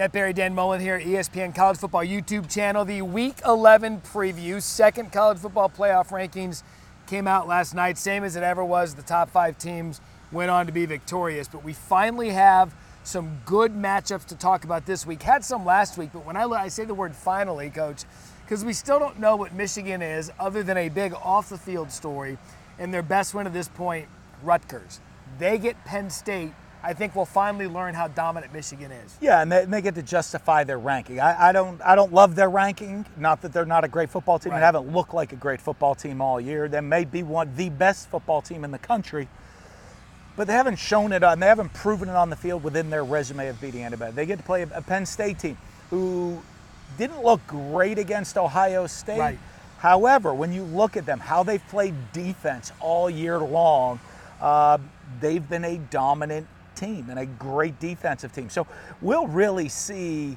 Matt Barrie, Dan Mullen here, ESPN College Football YouTube channel. The Week 11 preview, second college football playoff rankings came out last night, same as it ever was. The top five teams went on to be victorious, but we finally have some good matchups to talk about this week. Had some last week, but when I, I say the word finally, coach, because we still don't know what Michigan is other than a big off the field story, and their best win at this point, Rutgers. They get Penn State I think we'll finally learn how dominant Michigan is. Yeah, and they, and they get to justify their ranking. I, I, don't I don't love their ranking. Not that they're not a great football team. Right. They haven't looked like a great football team all year. They may be one the best football team in the country, but they haven't shown it and they haven't proven it on the field within their resume of beating anybody. They get to play a, a Penn State team who didn't look great against Ohio State. Right. However, when you look at them, how they've played defense all year long, uh, they've been a dominant team and a great defensive team. So we'll really see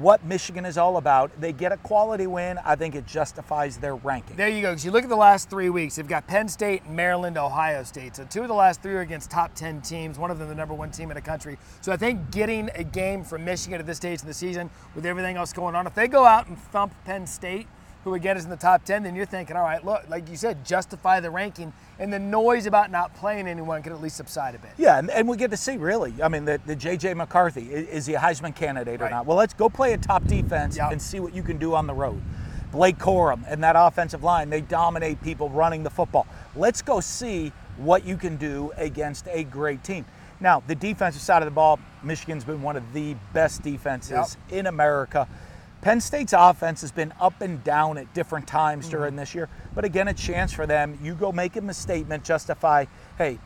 what Michigan is all about. They get a quality win. I think it justifies their ranking. There you go. Because you look at the last three weeks, they've got Penn State, Maryland, Ohio State. So two of the last three are against top 10 teams, one of them the number one team in the country. So I think getting a game from Michigan at this stage of the season with everything else going on, if they go out and thump Penn State, who would get us in the top 10, then you're thinking, all right, look, like you said, justify the ranking, and the noise about not playing anyone can at least subside a bit. Yeah, and, and we get to see, really. I mean, the, the J.J. McCarthy, is he a Heisman candidate right. or not? Well, let's go play a top defense yep. and see what you can do on the road. Blake Corum and that offensive line, they dominate people running the football. Let's go see what you can do against a great team. Now, the defensive side of the ball, Michigan's been one of the best defenses yep. in America. Penn State's offense has been up and down at different times mm-hmm. during this year, but again, a chance for them. You go make a statement, justify, hey,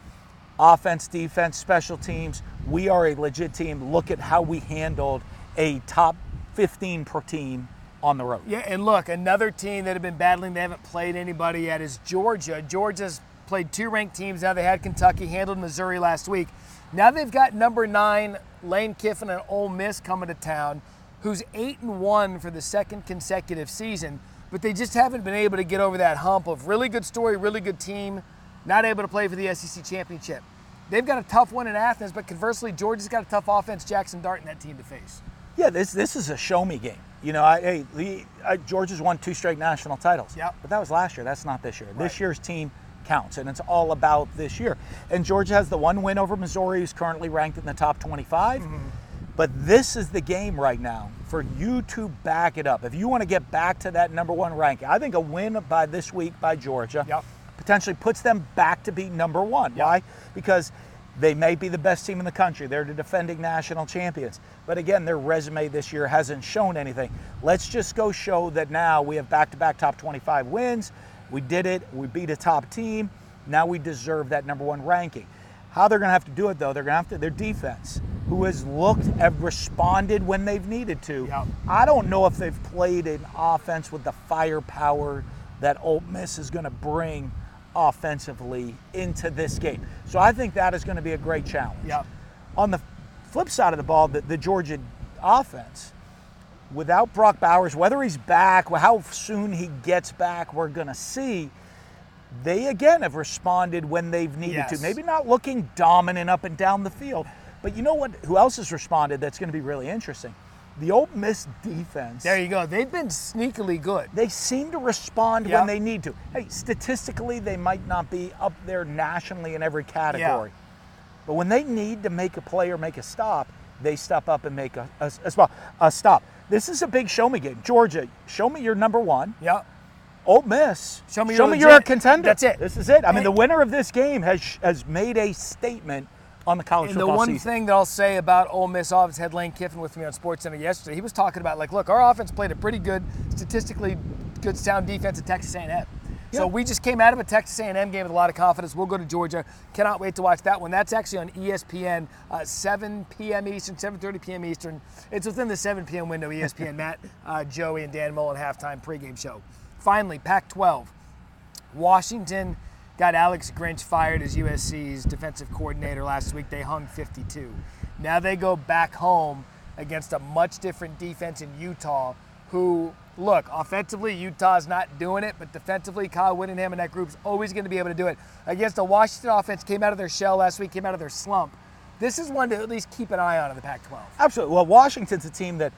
offense, defense, special teams, we are a legit team. Look at how we handled a top 15 per team on the road. Yeah, and look, another team that have been battling, they haven't played anybody yet, is Georgia. Georgia's played two ranked teams now. They had Kentucky, handled Missouri last week. Now they've got number nine, Lane Kiffin and Ole Miss coming to town who's 8 and 1 for the second consecutive season, but they just haven't been able to get over that hump of really good story, really good team, not able to play for the SEC championship. They've got a tough one in Athens, but conversely, Georgia's got a tough offense, Jackson Dart, in that team to face. Yeah, this this is a show me game. You know, I, hey, the, uh, Georgia's won two straight national titles. Yep. But that was last year. That's not this year. Right. This year's team counts, and it's all about this year. And Georgia has the one win over Missouri, who's currently ranked in the top 25. Mm-hmm. But this is the game right now for you to back it up. If you want to get back to that number one ranking, I think a win by this week by Georgia yep. potentially puts them back to be number one. Yep. Why? Because they may be the best team in the country. They're the defending national champions. But again, their resume this year hasn't shown anything. Let's just go show that now we have back to back top 25 wins. We did it. We beat a top team. Now we deserve that number one ranking. How they're going to have to do it, though, they're going to have to, their defense who has looked, have responded when they've needed to. Yep. I don't know if they've played an offense with the firepower that Ole Miss is going to bring offensively into this game. So I think that is going to be a great challenge. Yep. On the flip side of the ball, the, the Georgia offense, without Brock Bowers, whether he's back, how soon he gets back, we're going to see. They again have responded when they've needed yes. to. Maybe not looking dominant up and down the field, but you know what? Who else has responded that's going to be really interesting? The Ole Miss defense. There you go. They've been sneakily good. They seem to respond yep. when they need to. Hey, statistically, they might not be up there nationally in every category. Yeah. But when they need to make a play or make a stop, they step up and make a, a, a, a stop. This is a big show me game. Georgia, show me you're number one. Yep. Ole Miss, show me, show you're, me you're a contender. That's it. This is it. I mean, the winner of this game has has made a statement on the college and football the one season. thing that I'll say about Ole Miss offense had Lane Kiffin with me on SportsCenter yesterday. He was talking about like, look, our offense played a pretty good, statistically good, sound defense at Texas A&M. So we just came out of a Texas A&M game with a lot of confidence. We'll go to Georgia. Cannot wait to watch that one. That's actually on ESPN, uh, 7 p.m. Eastern, 7:30 p.m. Eastern. It's within the 7 p.m. window. ESPN, Matt, uh, Joey, and Dan Mullen halftime pregame show. Finally, Pac-12. Washington got Alex Grinch fired as USC's defensive coordinator last week. They hung 52. Now they go back home against a much different defense in Utah, who, look, offensively, Utah's not doing it, but defensively, Kyle Whittingham and that group's always going to be able to do it. Against a Washington offense, came out of their shell last week, came out of their slump. this is one to at least keep an eye on in the Pac 12. Absolutely. Well, Washington's a team that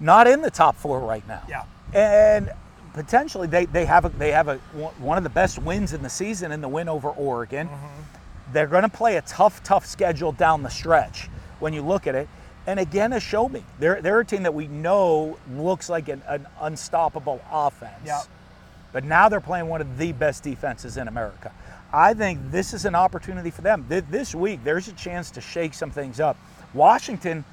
not in the top four right now. Yeah. And potentially they, they have a, they have a one of the best wins in the season in the win over Oregon. Mm-hmm. They're going to play a tough, tough schedule down the stretch when you look at it. And again, a show me. They're, they're a team that we know looks like an, an unstoppable offense. Yeah. But now they're playing one of the best defenses in America. I think this is an opportunity for them. This week, there's a chance to shake some things up. Washington,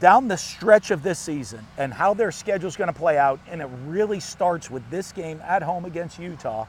down the stretch of this season, and how their schedule is going to play out, and it really starts with this game at home against Utah,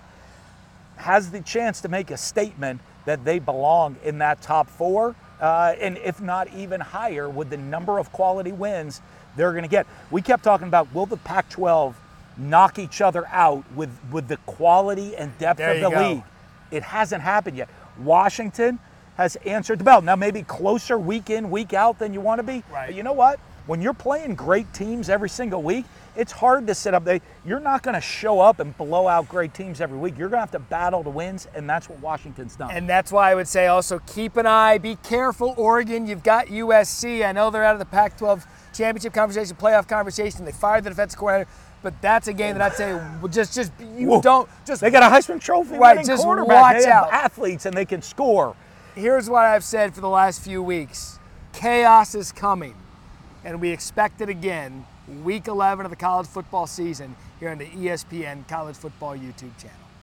has the chance to make a statement that they belong in that top four, uh, and if not even higher, with the number of quality wins they're going to get. We kept talking about will the Pac 12 knock each other out with, with the quality and depth there of the go. league? It hasn't happened yet. Washington has answered the bell. Now, maybe closer week in, week out than you want to be. Right. But you know what? When you're playing great teams every single week, it's hard to sit up there. You're not going to show up and blow out great teams every week. You're going to have to battle to wins, and that's what Washington's done. And that's why I would say also keep an eye, be careful, Oregon. You've got USC. I know they're out of the Pac 12 championship conversation, playoff conversation. They fired the defensive coordinator. But that's a game that I'd say just just you Whoa. don't just they got a Heisman Trophy Right, just watch out. athletes and they can score. Here's what I've said for the last few weeks. Chaos is coming. And we expect it again week 11 of the college football season here on the ESPN College Football YouTube channel.